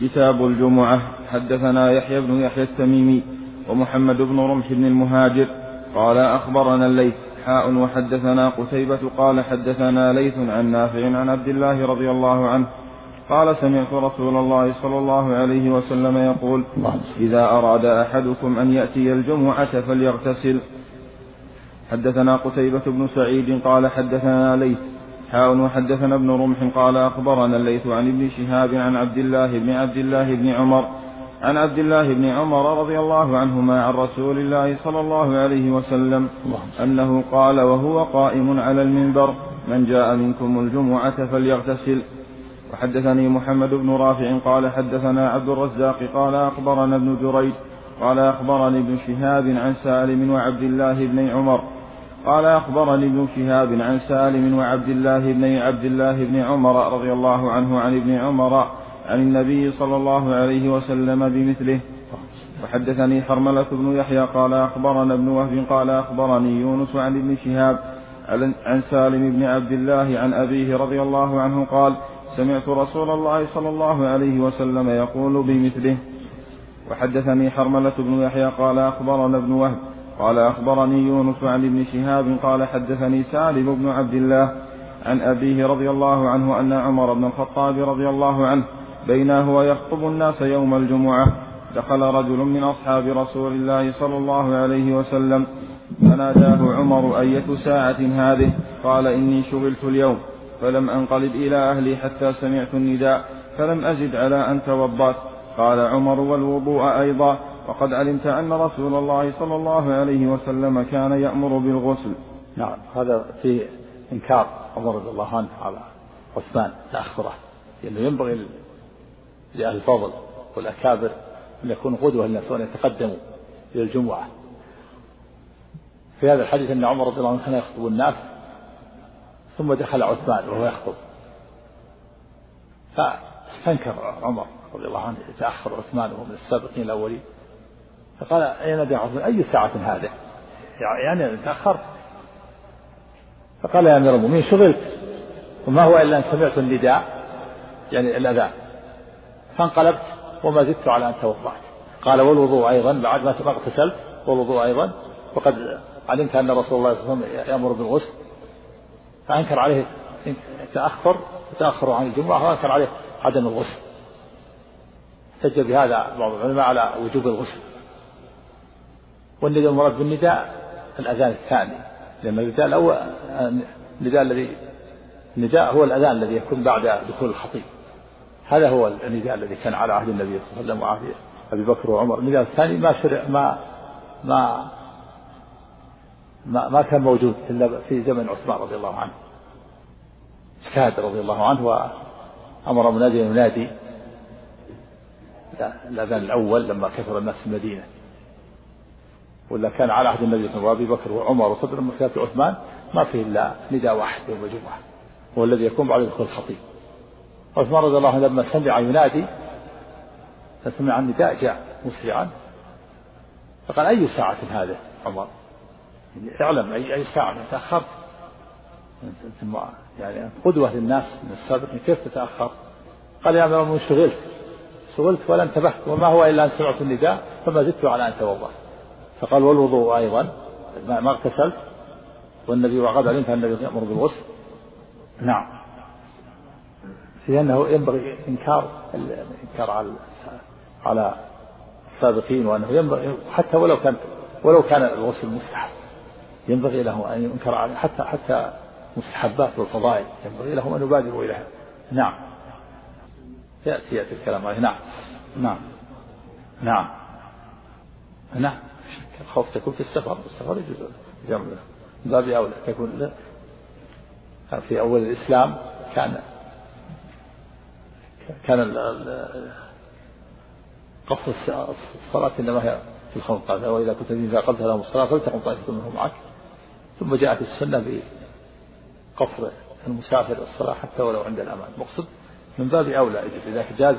كتاب الجمعة. حدثنا يحيى بن يحيى التميمي ومحمد بن رمح بن المهاجر. قال أخبرنا الليث حاء وحدثنا قتيبة قال حدثنا ليث عن نافع عن عبد الله رضي الله عنه. قال سمعت رسول الله صلى الله عليه وسلم يقول إذا أراد أحدكم أن يأتي الجمعة فليغتسل. حدثنا قتيبة بن سعيد قال حدثنا ليث حاء وحدثنا ابن رمح قال أخبرنا الليث عن ابن شهاب عن عبد الله بن عبد الله بن عمر عن عبد الله بن عمر رضي الله عنهما عن رسول الله صلى الله عليه وسلم أنه قال وهو قائم على المنبر من جاء منكم الجمعة فليغتسل. وحدثني محمد بن رافع قال حدثنا عبد الرزاق قال أخبرنا ابن جريج قال أخبرني ابن شهاب عن سالم وعبد الله بن عمر قال أخبرني ابن شهاب عن سالم وعبد الله بن عبد الله بن عمر رضي الله عنه عن ابن عمر عن النبي صلى الله عليه وسلم بمثله. وحدثني حرملة بن يحيى قال أخبرنا ابن وهب قال أخبرني يونس عن ابن شهاب عن سالم بن عبد الله عن أبيه رضي الله عنه قال سمعت رسول الله صلى الله عليه وسلم يقول بمثله. وحدثني حرملة بن يحيى قال أخبرنا ابن وهب قال أخبرني يونس عن ابن شهاب قال حدثني سالم بن عبد الله عن أبيه رضي الله عنه أن عمر بن الخطاب رضي الله عنه بينا هو يخطب الناس يوم الجمعة. دخل رجل من أصحاب رسول الله صلى الله عليه وسلم. فناداه عمر أية ساعة هذه؟ قال إني شغلت اليوم فلم أنقلب إلى أهلي حتى سمعت النداء فلم أزد على أن توضأت. قال عمر والوضوء أيضا وقد علمت أن رسول الله صلى الله عليه وسلم كان يأمر بالغسل. نعم هذا في إنكار عمر رضي الله عنه على عثمان تأخره لأنه ينبغي لأهل الفضل والأكابر أن يكونوا قدوة للناس وأن يتقدموا إلى الجمعة. في هذا الحديث أن عمر رضي الله عنه كان يخطب الناس ثم دخل عثمان وهو يخطب. فاستنكر عمر رضي الله عنه يتأخر عثمان وهو من السابقين الأولين. فقال يا نبي عثمان أي ساعة هذه؟ يعني تأخرت فقال يا أمير المؤمنين شغلت وما هو إلا أن سمعت النداء يعني الأذان. فانقلبت وما زدت على أن توضأت. قال والوضوء أيضا بعد ما اغتسلت والوضوء أيضا. وقد علمت أن رسول الله صلى الله عليه وسلم يأمر بالغسل. فأنكر عليه تأخر تأخر عن الجمعة وأنكر عليه عدم الغسل. احتج بهذا بعض العلماء على وجوب الغسل. والنداء المراد بالنداء الأذان الثاني لأن النداء الأول النداء الذي النداء هو الأذان الذي يكون بعد دخول الخطيب. هذا هو النداء الذي كان على عهد النبي صلى الله عليه وسلم وعهد أبي بكر وعمر. النداء الثاني ما شرع ما ما ما, ما كان موجود إلا في زمن عثمان رضي الله عنه. اجتهد رضي الله عنه وأمر مناديا ينادي. الأذان الأول لما كثر الناس في المدينة. ولا كان على عهد النبي صلى الله عليه وسلم وأبي بكر وعمر وصدر من خلافة عثمان ما فيه إلا نداء واحد يوم الجمعة هو الذي يكون بعد دخول الخطيب. عثمان رضي الله عنه لما سمع ينادي فسمع النداء جاء مسرعا فقال أي ساعة هذه عمر؟ يعني اعلم اي أي ساعة تاخرت ثم يعني قدوة للناس من السابقين كيف تتأخر؟ قال يا المؤمنين شغلت. شغلت ولا انتبهت وما هو إلا أن سمعت النداء فما زدت على أن توضأت. فقال والوضوء أيضا. ما اغتسلت. والنبي علمت أن النبي يأمر بالغسل. نعم. في أنه ينبغي إنكار الإنكار على على السابقين وأنه ينبغي حتى ولو كان ولو كان الغسل مستحب. ينبغي له أن ينكر عليه. حتى حتى مستحبات والفضائل ينبغي لهم أن يبادروا إليها. نعم. يأتي يأتي الكلام عليه. نعم. نعم. نعم. نعم. الخوف تكون في السفر السفر يجوز جمع من باب أولى تكون في أول الإسلام كان كان قصر الصلاة إنما هي في الخوف قال وإذا كنت إذا قبلت لهم الصلاة فلتقم طائفة منهم معك. ثم جاءت السنة بقصر المسافر الصلاة حتى ولو عند الأمان. مقصد من باب أولى إذا جاز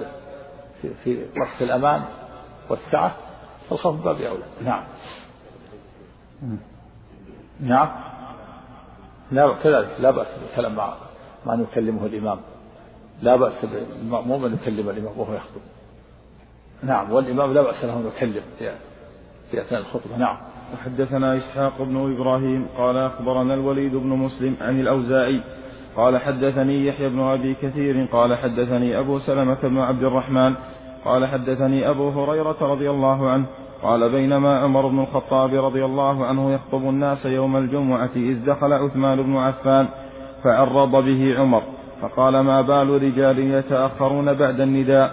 في وقت الأمان والسعة فالخوف باب أولى. نعم. نعم. لا كذلك لا بأس بالكلام مع ما أن يكلمه الإمام. لا بأس بالمأموم أن يكلم الإمام وهو يخطب. نعم والإمام لا بأس له أن يكلم في, في أثناء الخطبة. نعم. وحدثنا إسحاق بن إبراهيم قال أخبرنا الوليد بن مسلم عن الأوزاعي. قال حدثني يحيى بن أبي كثير. قال حدثني أبو سلمة بن عبد الرحمن. قال حدثني أبو هريرة رضي الله عنه قال بينما عمر بن الخطاب رضي الله عنه يخطب الناس يوم الجمعة إذ دخل عثمان بن عفان فعرض به عمر فقال ما بال رجال يتأخرون بعد النداء؟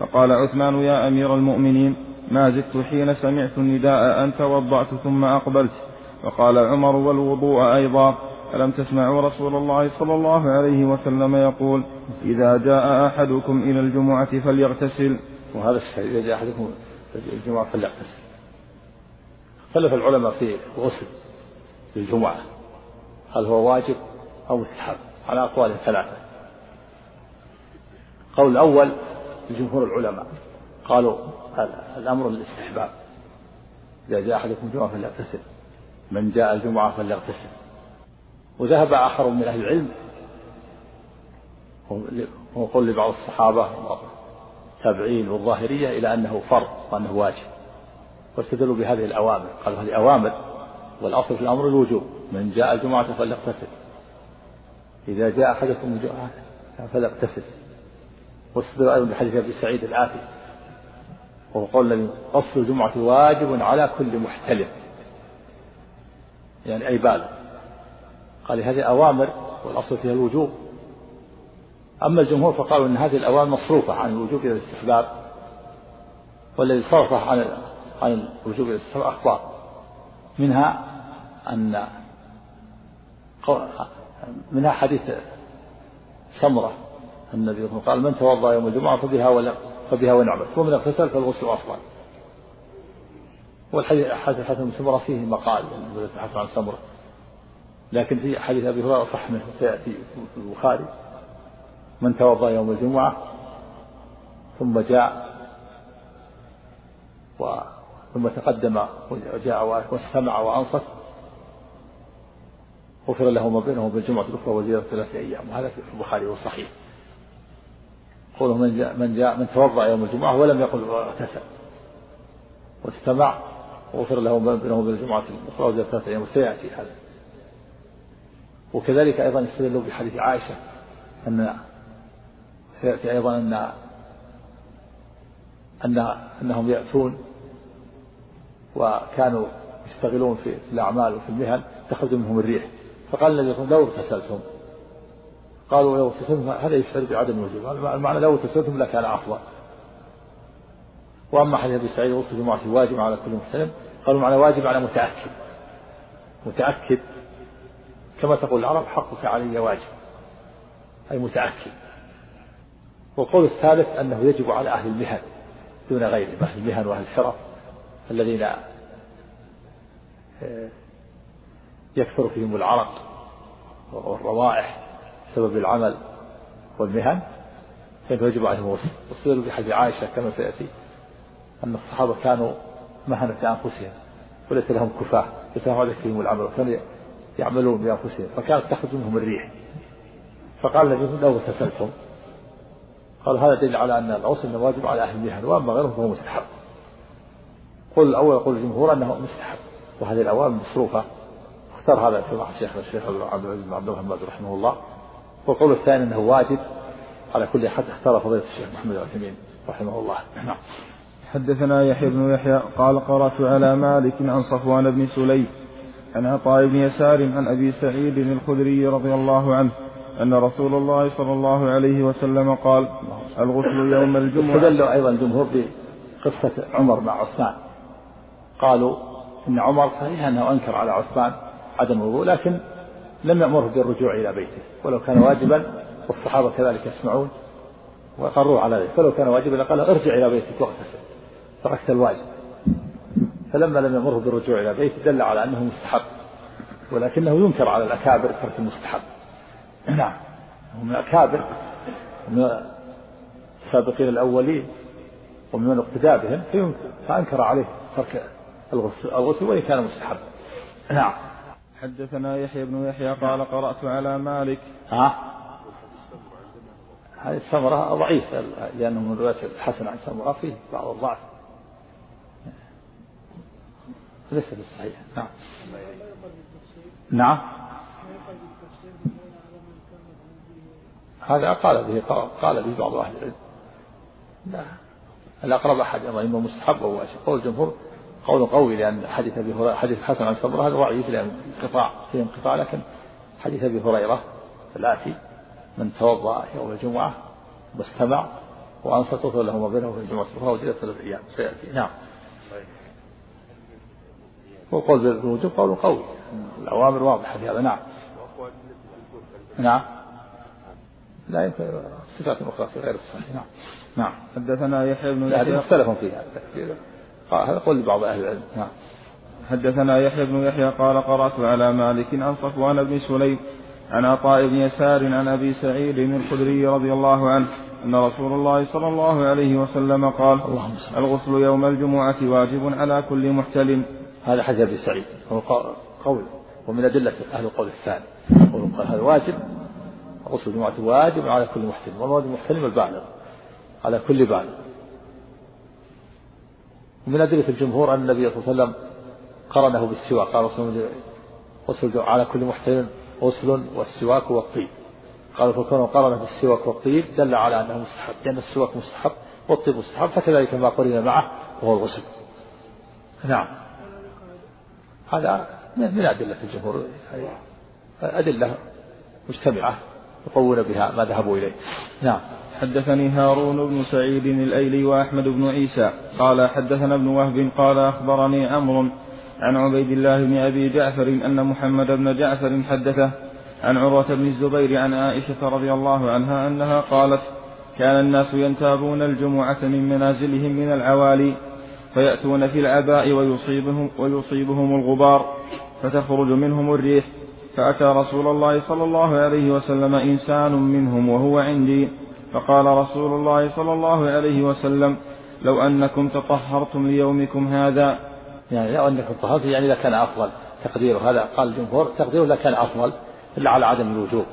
فقال عثمان يا أمير المؤمنين ما زدت حين سمعت النداء أن توضأت ثم أقبلت. فقال عمر والوضوء أيضا ألم تسمعوا رسول الله صلى الله عليه وسلم يقول إذا جاء أحدكم إلى الجمعة فليغتسل. وهذا الشيء إذا جاء أحدكم الجمعة فليغتسل اختلف العلماء في الغسل للجمعة هل هو واجب أو مستحب؟ على أقوال ثلاثة. قول الأول لجمهور العلماء قالوا الأمر للاستحباب. إذا جاء أحدكم الجمعة فليغتسل من جاء الجمعة فليغتسل وذهب آخر من أهل العلم. هو قول لبعض الصحابة التابعين والظاهرية إلى أنه فرض وأنه واجب. واستدلوا بهذه الأوامر. قالوا هذه أوامر والأصل في الأمر الوجوب. من جاء الجمعة فليغتسل إذا جاء أحدكم الجمعة فليغتسل واستدلوا أيضا بحديث أبي سعيد الآتي. وهو قول غسل الجمعة واجب على كل محتلم يعني أي بالغ. قال هذه أوامر والأصل فيها الوجوب. أما الجمهور فقالوا أن هذه الأوامر مصروفة عن الوجوب إلى الاستحباب والذي صرفه عن عن الوجوب إلى الاستحباب أخبار. منها أن منها حديث سمرة النبي قال من توضأ يوم الجمعة فبها ولا فبها ونعمت ومن اغتسل فالغسل أفضل. والحديث حديث حسن سمرة فيه مقال حسن عن سمرة. لكن في حديث أبي هريرة صح منه سيأتي في البخاري. من توضأ يوم الجمعة ثم جاء و ثم تقدم وجاء واستمع وأنصت. غفر له ما بينه وبين الجمعة الأخرى وزيادة ثلاثة أيام. وهذا في البخاري والصحيح قوله من جاء من جاء من توضأ يوم الجمعة ولم يقل اغتسل. واستمع وغفر له ما بينه وبين الجمعة الأخرى وزيادة ثلاثة أيام. وسيأتي هذا. وكذلك أيضا استدلوا بحديث عائشة أن سيأتي أيضا أن أن أنهم يأتون وكانوا يشتغلون في الأعمال وفي المهن تخرج منهم الريح. فقال النبي صلى الله عليه وسلم لو اغتسلتم. قالوا لو اغتسلتم هذا يشعر بعدم الوجوب المعنى لو اغتسلتم لكان أفضل. وأما حديث أبي سعيد غسل الجمعة واجب على كل محتلم قالوا معنى واجب على متأكد. متأكد كما تقول العرب حقك علي واجب. أي متأكد. والقول الثالث أنه يجب على أهل المهن دون غيرهم أهل المهن وأهل الحرف الذين آه، يكثر فيهم العرق والروائح بسبب العمل والمهن فإنه يجب عليهم الغسل واستدلوا بحديث عائشة كما سيأتي أن الصحابة كانوا مهنة أنفسهم وليس لهم كفاة ليس لهم عليك فيهم العمل وكانوا يعملون بأنفسهم فكانت تخرج منهم الريح. فقال النبي لو اغتسلتم قال هذا دليل على أن الغسل واجب على أهل المهن وأما غيرهم فهو مستحب. قل الأول يقول الجمهور أنه مستحب وهذه الأوامر مصروفة. اختار هذا سماحة الشيخ الشيخ عبد العزيز بن عبد الرحمن رحمه الله. والقول الثاني أنه واجب على كل حد اختار فضيلة الشيخ محمد العثيمين رحمه الله. نعم. حدثنا يحيى بن يحيى قال قرأت على مالك عن صفوان بن سليم عن عطاء بن يسار عن أبي سعيد الخدري رضي الله عنه أن رسول الله صلى الله عليه وسلم قال الغسل يوم الجمعة. استدلوا أيضا الجمهور بقصة عمر مع عثمان. قالوا إن عمر صحيح أنه أنكر على عثمان عدم الوضوء لكن لم يأمره بالرجوع إلى بيته. ولو كان واجبا والصحابة كذلك يسمعون وأقروا على ذلك. فلو كان واجبا لقال ارجع إلى بيتك واغتسل. تركت الواجب. فلما لم يمره بالرجوع إلى بيته دل على أنه مستحب ولكنه ينكر على الأكابر ترك المستحب. نعم. هم الأكابر. من السابقين الأولين ومن اقتدى بهم فأنكر عليه ترك الغسل الغسل وإن كان مستحب نعم. حدثنا يحيى بن يحيى قال قرأت على مالك. ها؟ هذه الثمرة ضعيف لأنه من رواية الحسن عن سمرة فيه بعض الضعف. ليس بالصحيح. نعم. نعم. هذا قال به قال به بعض أهل العلم. لا الأقرب أحد إما مستحب أو واجب قول الجمهور قول قوي لأن حديث أبي هريرة حديث الحسن عن سمرة هذا ضعيف لأن انقطاع فيه انقطاع لكن حديث أبي هريرة الآتي من توضأ يوم الجمعة واستمع وأنصت غفر له ما بينه في الجمعة الأخرى وزيادة ثلاث أيام. سيأتي. نعم. وقول بالوجوب قول قوي. الأوامر واضحة في هذا. نعم. نعم. لا يمكن صفات أخرى في غير الصحيح. نعم. نعم. حدثنا يحيى بن يحيى. مختلف فيها هذا قول بعض أهل العلم. نعم. حدثنا يحيى بن يحيى قال قرأت على مالك عن صفوان بن سليم عن عطاء بن يسار عن أبي سعيد الخدري رضي الله عنه أن رسول الله صلى الله عليه وسلم قال الغسل يوم الجمعة واجب على كل محتلم. هذا حديث أبي سعيد. هو قول ومن أدلة أهل القول الثاني. هذا واجب غسل الجمعة واجب على كل محتلم والمراد المحتلم البالغ على كل بالغ. ومن أدلة الجمهور أن النبي صلى الله عليه وسلم قرنه بالسواك قال غسل على كل محتلم غسل والسواك والطيب. قال فكونه قرن بالسواك والطيب دل على أنه مستحب لأن السواك مستحب والطيب مستحب فكذلك ما قرن معه وهو الغسل. نعم. هذا من أدلة الجمهور أدلة مجتمعة. يقوون بها ما ذهبوا إليه. نعم. حدثني هارون بن سعيد الأيلي وأحمد بن عيسى. قال حدثنا ابن وهب قال أخبرني عمرو عن عبيد الله بن أبي جعفر أن محمد بن جعفر حدثه عن عروة بن الزبير عن عائشة رضي الله عنها أنها قالت كان الناس ينتابون الجمعة من منازلهم من العوالي فيأتون في العباء ويصيبهم, ويصيبهم الغبار فتخرج منهم الريح فأتى رسول الله صلى الله عليه وسلم إنسان منهم وهو عندي فقال رسول الله صلى الله عليه وسلم لو أنكم تطهرتم ليومكم هذا. يعني لو أنكم طهرتم يعني لكان أفضل. تقديره هذا قال الجمهور تقديره لكان أفضل إلا على عدم الوجوب.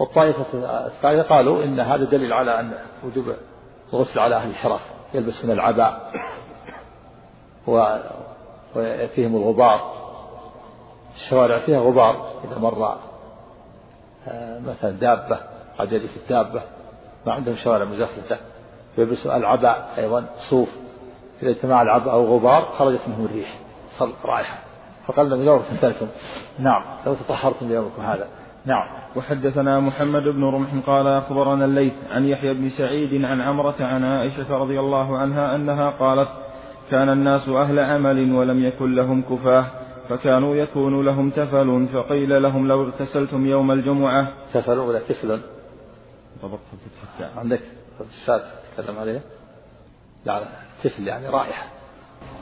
والطائفة الثالثة قالوا إن هذا دليل على أن وجوب الغسل على أهل الحرف يلبسون العباء ويأتيهم الغبار. الشوارع فيها غبار إذا مر آه، مثلا دابة يجلس الدابة ما عندهم شوارع مزفلتة يلبسوا العباء أيضا صوف إذا اجتمع العباء أو غبار خرجت منه الريح صل رائحة. فقال لهم لو اغتسلتم نعم لو تطهرتم ليومكم هذا. نعم. وحدثنا محمد بن رمح قال أخبرنا الليث عن يحيى بن سعيد عن عمرة عن عائشة رضي الله عنها أنها قالت كان الناس أهل عمل ولم يكن لهم كفاه. فكانوا يكون لهم تفل فقيل لهم لو اغتسلتم يوم الجمعة. تفل ولا تفل؟ ضبطت عندك الشاة تتكلم عليه؟ لا تفل يعني رائحة.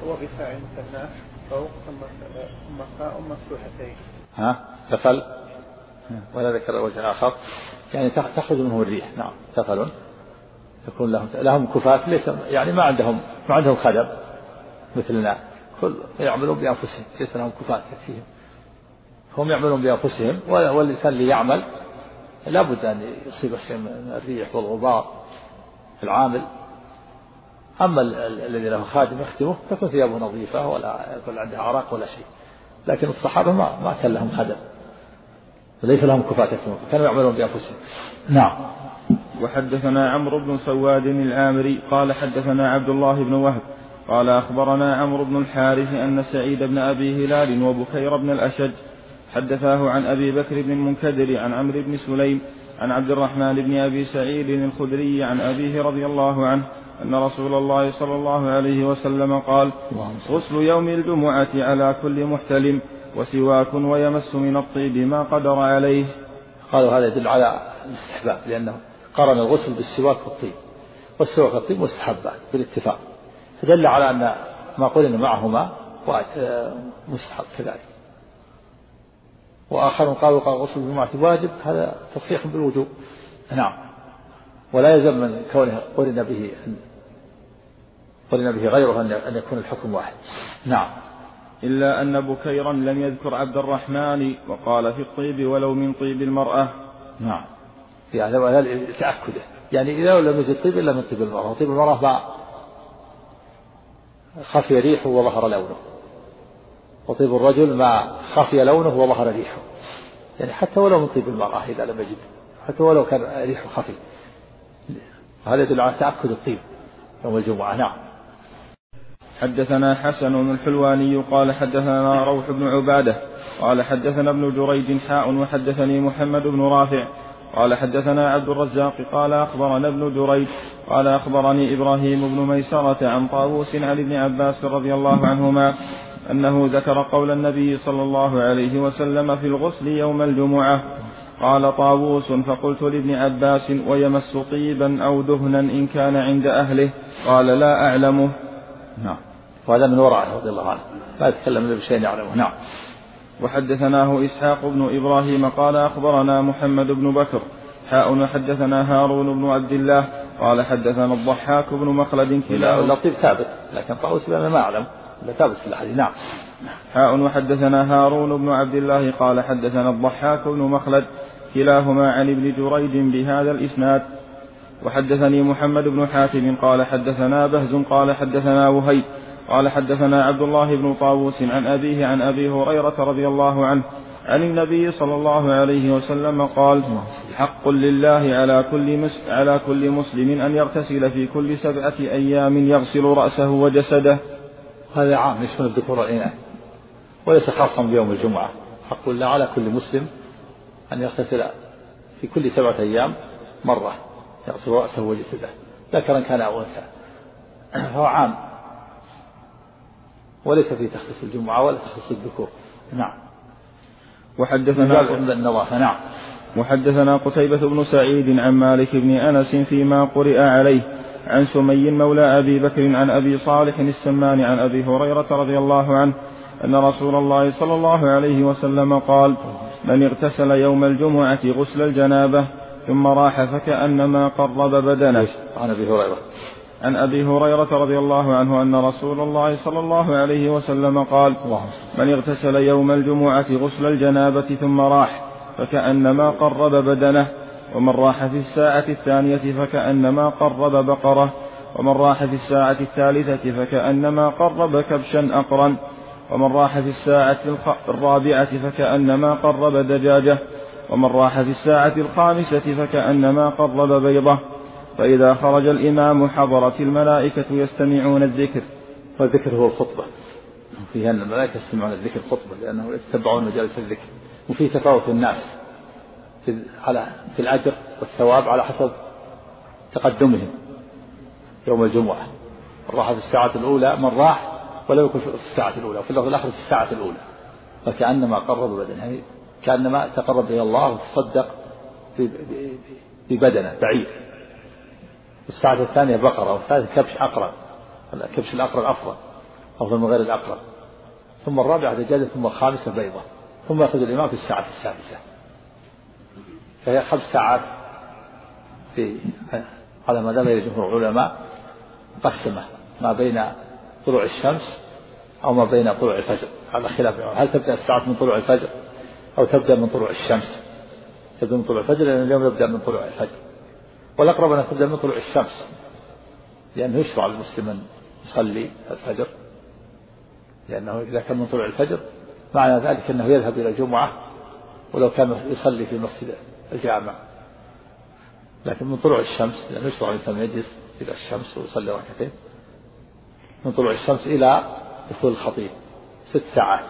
هو مثنى فوق ثم ثم فاء مفتوحتين. ها؟ تفل؟ ولا ذكر وجه آخر. يعني تخرج منه الريح. نعم تفل. تكون لهم لهم كفاة ليس يعني ما عندهم ما عندهم خدم مثلنا. كل يعملون بأنفسهم ليس لهم كفاة يكفيهم هم يعملون بأنفسهم والإنسان اللي يعمل لابد أن يصيب شيء من الريح والغبار العامل. أما الذي له خادم يخدمه تكون ثيابه نظيفة ولا يكون عنده عراق ولا شيء. لكن الصحابة ما ما كان لهم خدم. وليس لهم كفاة يكتمون كانوا يعملون بأنفسهم. نعم. وحدثنا عمرو بن سواد العامري قال حدثنا عبد الله بن وهب قال أخبرنا عمرو بن الحارث أن سعيد بن أبي هلال وبكير بن الأشج حدثاه عن أبي بكر بن المنكدر عن عمرو بن سليم عن عبد الرحمن بن أبي سعيد الخدري عن أبيه رضي الله عنه أن رسول الله صلى الله عليه وسلم قال غسل يوم الجمعة على كل محتلم وسواك ويمس من الطيب ما قدر عليه. قالوا هذا يدل على الاستحباب لأنه قرن الغسل بالسواك والطيب. والسواك والطيب مستحبات بالاتفاق. فدل على أن ما قرن معهما مستحب كذلك. وآخرون قالوا قال غسل الجمعة واجب هذا تصريح بالوجوب. نعم. ولا يلزم من كونه قرن به قرن به غيره أن يكون الحكم واحد. نعم. إلا أن بكيرا لم يذكر عبد الرحمن وقال في الطيب ولو من طيب المرأة. نعم. يعني لتأكده يعني إذا لم يجد طيب إلا من طيب المرأة. وطيب المرأة ما خفي ريحه وظهر لونه. وطيب الرجل ما خفي لونه وظهر ريحه. يعني حتى ولو من طيب المرأة إذا لم يجد حتى ولو كان ريحه خفي. هذا يدل على تأكد الطيب يوم الجمعة. نعم. حدثنا حسن الحلواني قال حدثنا روح بن عبادة قال حدثنا ابن جريج حاء وحدثني محمد بن رافع قال حدثنا عبد الرزاق قال أخبرنا ابن جريج قال أخبرني إبراهيم بن ميسرة عن طاووس عن ابن عباس رضي الله عنهما أنه ذكر قول النبي صلى الله عليه وسلم في الغسل يوم الجمعة. قال طاووس فقلت لابن عباس ويمس طيبا أو دهنا إن كان عند أهله؟ قال لا أعلمه. نعم. وهذا من ورعه رضي الله عنه. لا يتكلم بشيء يعلمه. نعم. وحدثناه إسحاق بن إبراهيم قال أخبرنا محمد بن بكر. حاء وحدثنا هارون بن عبد الله. قال حدثنا الضحاك بن مخلد كلا اللطيف ثابت لكن طاووس أنا ما أعلم. لا ثابت في الحديث نعم. حاء وحدثنا هارون بن عبد الله. قال حدثنا الضحاك بن مخلد كلاهما عن ابن جريج بهذا الإسناد. وحدثني محمد بن حاتم. قال حدثنا بهز. قال حدثنا وهيب. قال حدثنا عبد الله بن طاووس عن أبيه عن أبي هريرة رضي الله عنه عن النبي صلى الله عليه وسلم قال حق لله على كل على كل مسلم أن يغتسل في كل سبعة أيام يغسل رأسه وجسده. هذا عام يشمل الذكور والإناث وليس خاصا بيوم الجمعة. حق الله على كل مسلم أن يغتسل في كل سبعة أيام مرة يغسل رأسه وجسده ذكرا كان أو أنثى. فهو عام. وليس في تخصيص الجمعة ولا تخصيص الذكور. نعم. وحدثنا النظافة نعم. وحدثنا قتيبة بن سعيد عن مالك بن أنس فيما قرئ عليه عن سمي مولى أبي بكر عن أبي صالح السمان عن أبي هريرة رضي الله عنه أن رسول الله صلى الله عليه وسلم قال من اغتسل يوم الجمعة غسل الجنابة ثم راح فكأنما قرب بدنه. عن أبي هريرة. عن أبي هريرة رضي الله عنه أن رسول الله صلى الله عليه وسلم قال من اغتسل يوم الجمعة غسل الجنابة ثم راح فكأنما قرب بدنه ومن راح في الساعة الثانية فكأنما قرب بقرة ومن راح في الساعة الثالثة فكأنما قرب كبشا اقرا ومن راح في الساعة الرابعة فكأنما قرب دجاجة ومن راح في الساعة الخامسة فكأنما قرب بيضة. فإذا خرج الإمام حضرت الملائكة يستمعون الذكر. والذكر هو الخطبة. فيها أن الملائكة يستمعون الذكر خطبة لأنه يتبعون مجالس الذكر. وفي تفاوت الناس في على في الأجر والثواب على حسب تقدمهم يوم الجمعة. من راح في الساعة الأولى من راح ولم يكن في الساعة الأولى وفي اللفظ الآخر في الساعة الأولى. فكأنما قرب بدنه كأنما تقرب إلى الله وتصدق ببدنه بعير الساعة الثانية بقرة والثالثة كبش أقرب كبش الأقرب أفضل أفضل من غير الأقرب ثم الرابعة دجاجة ثم الخامسة بيضة. ثم يأخذ الإمام في الساعة السادسة. فهي خمس ساعات في على ما ذهب جمهور العلماء. مقسمة ما بين طلوع الشمس أو ما بين طلوع الفجر. على خلاف. هل تبدأ الساعة من طلوع الفجر أو تبدأ من طلوع الشمس؟ تبدأ من طلوع الفجر لأن اليوم يبدأ من طلوع الفجر. والأقرب أن تبدأ من طلوع الشمس لأنه يشرع للمسلم أن يصلي الفجر. لأنه إذا كان من طلوع الفجر معنى ذلك أنه يذهب إلى الجمعة ولو كان يصلي في مسجد الجامع. لكن من طلوع الشمس لأنه يشرع الإنسان يجلس إلى الشمس ويصلي ركعتين. من طلوع الشمس إلى دخول الخطيب ست ساعات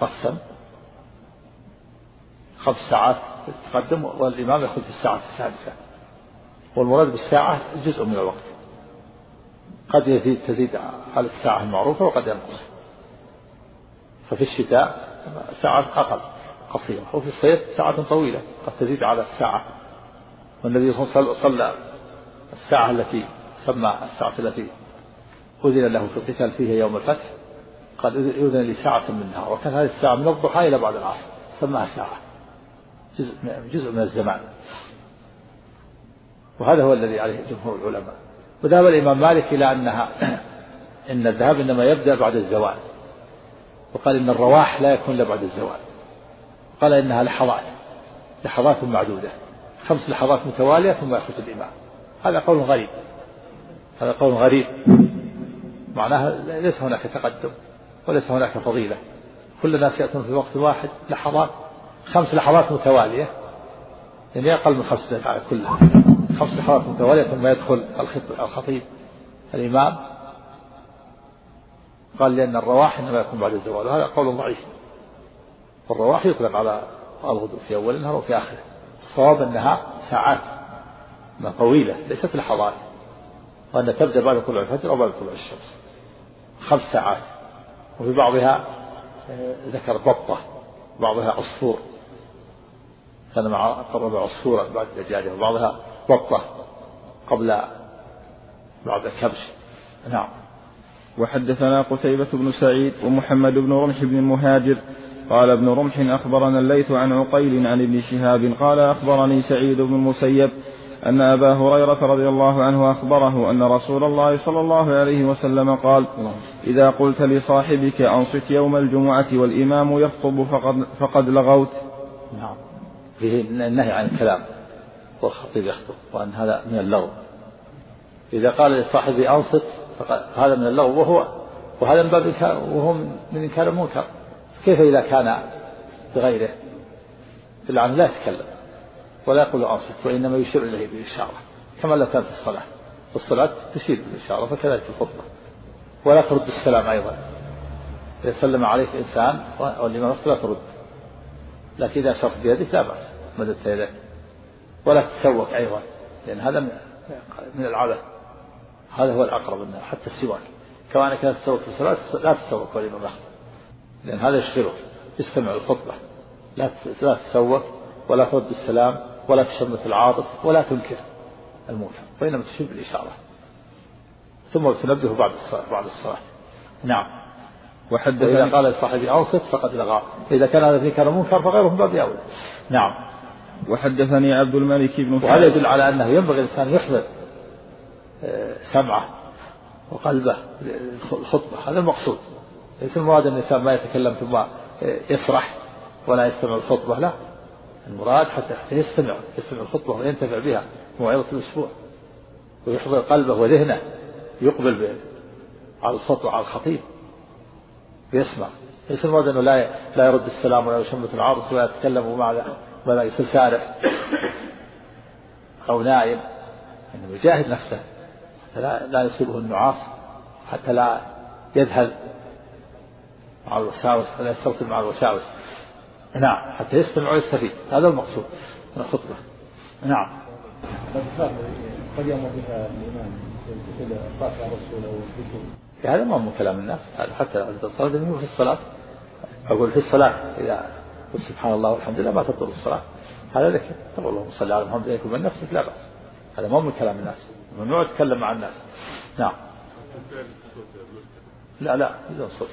تقسم. خمس ساعات تقدم والإمام يأخذ في الساعة السادسة. والمراد بالساعة جزء من الوقت. قد يزيد تزيد على الساعة المعروفة وقد ينقص. ففي الشتاء ساعة أقل قصيرة. وفي الصيف ساعة طويلة قد تزيد على الساعة. والنبي صلى الله عليه وسلم صلى الساعة التي سمى الساعة التي أذن له في القتال فيها يوم الفتح. قال أذن لي ساعة من النهار وكان هذه الساعة من الضحى إلى بعد العصر. سماها ساعة. جزء جزء من الزمان. وهذا هو الذي عليه جمهور العلماء. وذهب الإمام مالك إلى أنها إن الذهاب إنما يبدأ بعد الزوال. وقال إن الرواح لا يكون إلا بعد الزوال. قال إنها لحظات لحظات معدودة. خمس لحظات متوالية ثم يخرج الإمام. هذا قول غريب. هذا قول غريب. معناها ليس هناك تقدم وليس هناك فضيلة. كل الناس يأتون في وقت واحد لحظات خمس لحظات متوالية. يعني أقل من خمس دقائق كلها. خمس لحظات متوالية ثم يدخل الخطيب الإمام. قال لأن الرواح إنما يكون بعد الزوال وهذا قول ضعيف. والرواح يطلق على الغدو في أول النهار وفي آخره. الصواب أنها ساعات ما طويلة ليست لحظات وأن تبدأ بعد طلوع الفجر أو بعد طلوع الشمس. خمس ساعات. وفي بعضها آه، ذكر بطة بعضها عصفور. كان مع قرب عصفورا بعد دجاجة وبعضها بطة قبل بعد الكبش. نعم. وحدثنا قتيبة بن سعيد ومحمد بن رمح بن المهاجر قال ابن رمح أخبرنا الليث عن عقيل عن ابن شهاب. قال أخبرني سعيد بن المسيب أن أبا هريرة رضي الله عنه أخبره أن رسول الله صلى الله عليه وسلم قال إذا قلت لصاحبك أنصت يوم الجمعة والإمام يخطب فقد, فقد لغوت. نعم. فيه النهي عن الكلام. والخطيب يخطب وأن هذا من اللغو. إذا قال لصاحبه أنصت فهذا من اللغو وهو وهذا من باب وهو من إنكار المنكر. كيف إذا كان بغيره؟ بالعنه لا يتكلم ولا يقول أنصت وإنما يشير إليه بالإشارة. كما لو كان في الصلاة في الصلاة تشير بالإشارة فكذلك في الخطبة. ولا ترد السلام أيضا. إذا سلم عليك إنسان والإمام لا ترد لكن إذا أشرت بيدك لا بأس مددت يدك ولا تتسوق أيضا لأن هذا من العبث هذا هو الأقرب منه حتى السواك. كما أنك لا تتسوق في الصلاة لا تتسوق والإمام يخطب لأن هذا يشغله. يستمع الخطبة. لا لا تتسوق ولا ترد السلام ولا تشمت العاطس ولا تنكر المنكر وإنما تشير بالإشارة. ثم تنبه بعد الصلاة بعد الصلاة. نعم. وحدث إذا قال لصاحبي أوصف فقد لغى. إذا كان هذا فيه كان منكر فغيره من باب أولى. نعم. وحدثني عبد الملك بن وهذا يدل على أنه ينبغي الإنسان يحضر آه، سمعه وقلبه الخطبة هذا المقصود. ليس المراد أن الإنسان ما يتكلم ثم يسرح ولا يستمع الخطبة لا. المراد حتى يستمع يستمع الخطبة وينتفع بها موعظة الأسبوع. ويحضر قلبه وذهنه يقبل على الخطبة على الخطيب ويسمع ليس المراد أنه لا لا يرد السلام ولا يشمت العرس ولا يتكلم وما ولا يصير سارح أو نائم إنه يجاهد نفسه حتى لا, لا يصيبه النعاس حتى لا يذهل مع الوساوس ولا يسترسل مع الوساوس. نعم حتى يستمع ويستفيد هذا المقصود من الخطبة. نعم. قد يأمر بها الإمام في الصلاة على الرسول أو هذا ما هو كلام الناس حتى الصلاة في الصلاة أقول في الصلاة إذا قل سبحان الله والحمد لله ما تبطل الصلاة. هذا ذكر. تقول اللهم صل على محمد يكون من نفسك لا بأس. هذا مو من كلام الناس. ممنوع تتكلم مع الناس. نعم. لا لا بدون صوت.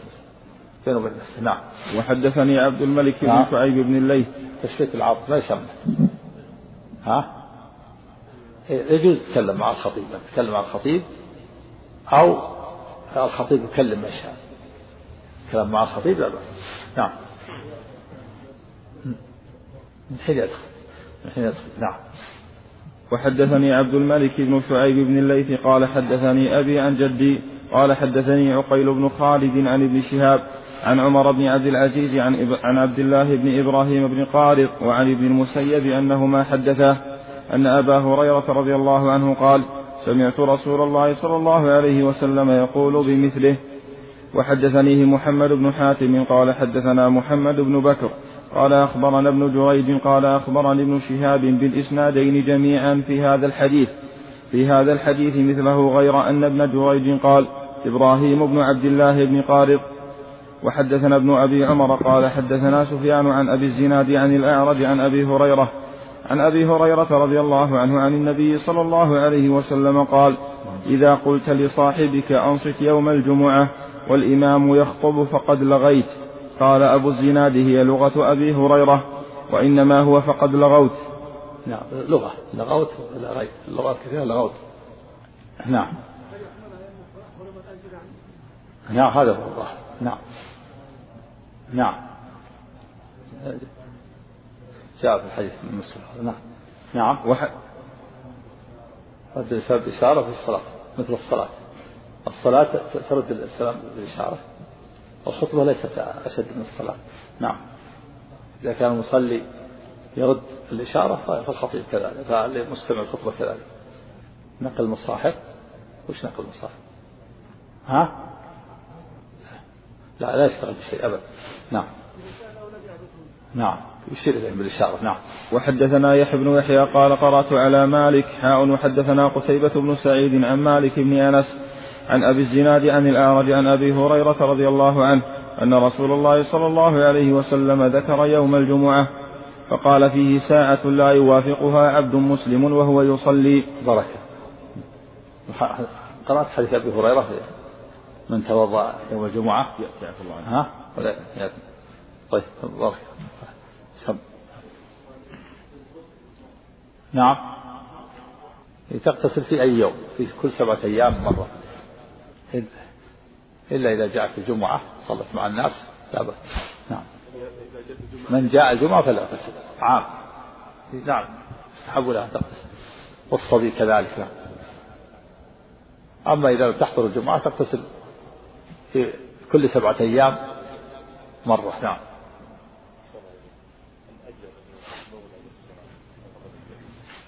بينه وبين الناس نعم. وحدثني عبد الملك بن نعم. شعيب بن الليث. تشفية العاطف ما يسمى. ها؟ يجوز تتكلم مع الخطيب. تتكلم مع الخطيب أو الخطيب يكلم من شاء. كلام مع الخطيب لا بأس. نعم. من حين يدخل من نعم. وحدثني عبد الملك بن شعيب بن الليث قال حدثني أبي عن جدي قال حدثني عقيل بن خالد عن ابن شهاب عن عمر بن عبد العزيز عن, عن عبد الله بن إبراهيم بن قارط وعن ابن المسيب أنهما حدثاه أن أبا هريرة رضي الله عنه قال سمعت رسول الله صلى الله عليه وسلم يقول بمثله وحدثنيه محمد بن حاتم قال حدثنا محمد بن بكر قال أخبرنا ابن جريج قال أخبرني ابن شهاب بالإسنادين جميعا في هذا الحديث. في هذا الحديث مثله غير أن ابن جريج قال إبراهيم بن عبد الله بن قارض وحدثنا ابن أبي عمر قال حدثنا سفيان عن أبي الزناد عن الأعرج عن أبي هريرة. عن أبي هريرة رضي الله عنه عن النبي صلى الله عليه وسلم قال إذا قلت لصاحبك أنصت يوم الجمعة والإمام يخطب فقد لغيت. قال أبو الزناد هي لغة أبي هريرة وإنما هو فقد لغوت. نعم لغة لغوت لغيت اللغات كثيرة لغوت. نعم. نعم هذا هو الله نعم. نعم. جاء في الحديث من مسلم. نعم. نعم. وح... رد السلام بالإشارة في الصلاة مثل الصلاة. الصلاة ترد السلام بالإشارة. الخطبة ليست أشد من الصلاة. نعم. إذا كان المصلي يرد الإشارة فالخطيب كذلك فالمستمع الخطبة كذلك. نقل المصاحف؟ وش نقل المصاحف؟ ها؟ لا لا يشتغل بشيء أبدا نعم. نعم. يشير إليهم بالإشارة. نعم. وحدثنا يحيى بن يحيى قال قرأت على مالك حاء وحدثنا قتيبة بن سعيد عن مالك بن أنس عن أبي الزناد عن الأعرج عن أبي هريرة رضي الله عنه أن رسول الله صلى الله عليه وسلم ذكر يوم الجمعة فقال فيه ساعة لا يوافقها عبد مسلم وهو يصلي. بركة قرأت حديث أبي هريرة من توضأ يوم الجمعة. يأتي الله عنه. ها؟ ولا يأتي. طيب بركة سم. نعم. تغتسل في أي يوم في كل سبعة أيام مرة. إلا إذا جاءت الجمعة صلت مع الناس لا بأس. نعم. من جاء الجمعة فلا يغتسل عام. نعم. يستحب لها أن تغتسل والصبي كذلك نعم. أما إذا لم تحضر الجمعة تغتسل في كل سبعة أيام مرة نعم.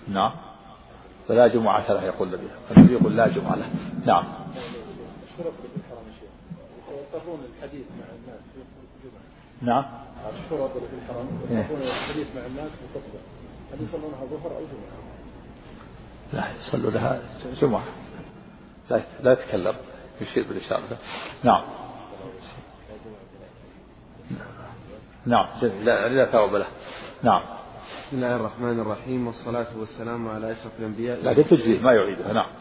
نعم. فلا جمعة له يقول النبي. النبي يقول لا جمعة له. نعم. يضطرون الحديث مع الناس في الجمعة. نعم. الشرط في الحرم يضطرون الحديث مع الناس في الخطبة هل يصلونها ظهر أو جمعة؟ لا يصلوا لها جمعة. لا لا يتكلم. يشير بالإشارة. نعم. نعم لا لا ثواب له. نعم. بسم الله الرحمن الرحيم والصلاة والسلام على أشرف الأنبياء. لكن تجزي ما يعيدها. نعم.